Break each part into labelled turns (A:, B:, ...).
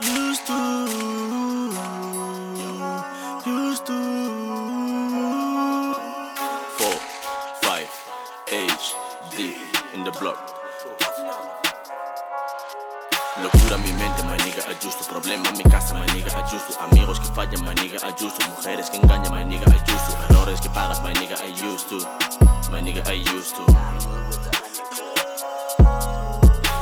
A: Used to,
B: used to. Four, five, HD in the block. Locura en mi mente, maniga, ayusto. Problema en mi casa, maniga, ayusto. Amigos que fallan, maniga, ayusto. Mujeres que engañan, maniga, ayusto. Errores que pagas, my nigga, I used to My nigga, I used to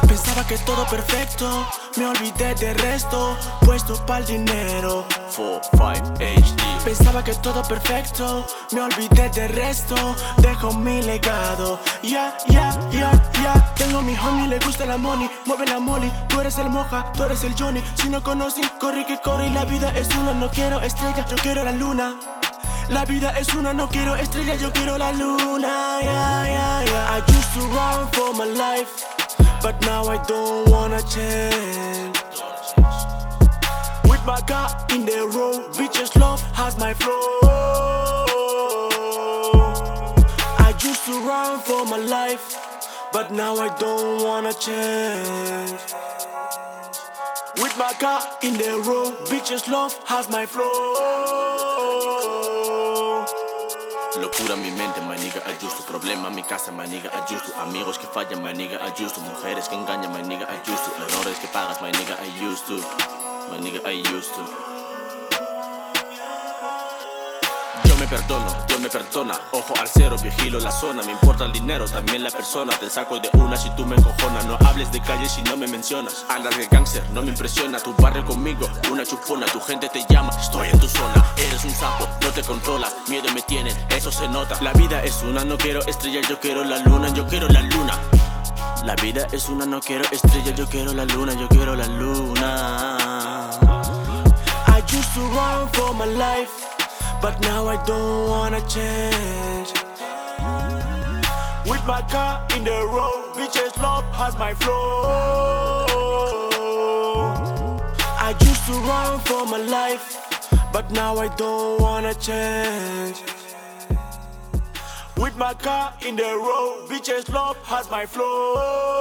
A: Pensaba que todo perfecto, me olvidé del resto, puesto pa'l dinero.
B: 4, 5, HD
A: Pensaba que todo perfecto, me olvidé del resto, dejo mi legado. Ya, ya, ya, ya. Tengo mi homie, le gusta la money, mueve la molly. Tú eres el moja, tú eres el Johnny. Si no conocen, corre que corre la vida es una. No quiero estrella, yo quiero la luna. La vida es una, no quiero estrella, yo quiero la luna. Yeah, yeah, yeah. I used to run for my life, but now I don't wanna change. With my car in the road, bitches love has my flow. I used to run for my life, but now I don't wanna change. With my car in the road, bitches love has my flow.
B: Locura en mi mente, my nigga, ajusto Problema en mi casa, my nigga, ajusto Amigos que fallan, my nigga, ajusto Mujeres que engañan, my nigga, ajusto Errores que pagas, my nigga, I used to My nigga, I used to perdono, Dios me perdona Ojo al cero, vigilo la zona Me importa el dinero, también la persona. Te saco de una si tú me encojonas. No hables de calle si no me mencionas. Andas de gangster, no me impresiona. Tu barrio conmigo, una chupona. Tu gente te llama, estoy en tu zona. Eres un sapo, no te controlas Miedo me tienen, eso se nota. La vida es una, no quiero estrella Yo quiero la luna, yo quiero la luna. La vida es una, no quiero estrella Yo quiero la luna, yo quiero la luna.
A: I used to run for my life, but now I don't wanna change. With my car in the road, bitches love has my flow. I used to run for my life, but now I don't wanna change. With my car in the road, bitches love has my flow.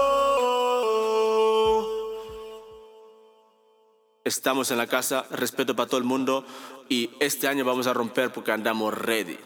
B: Estamos en la casa, respeto para todo el mundo y este año vamos a romper porque andamos ready.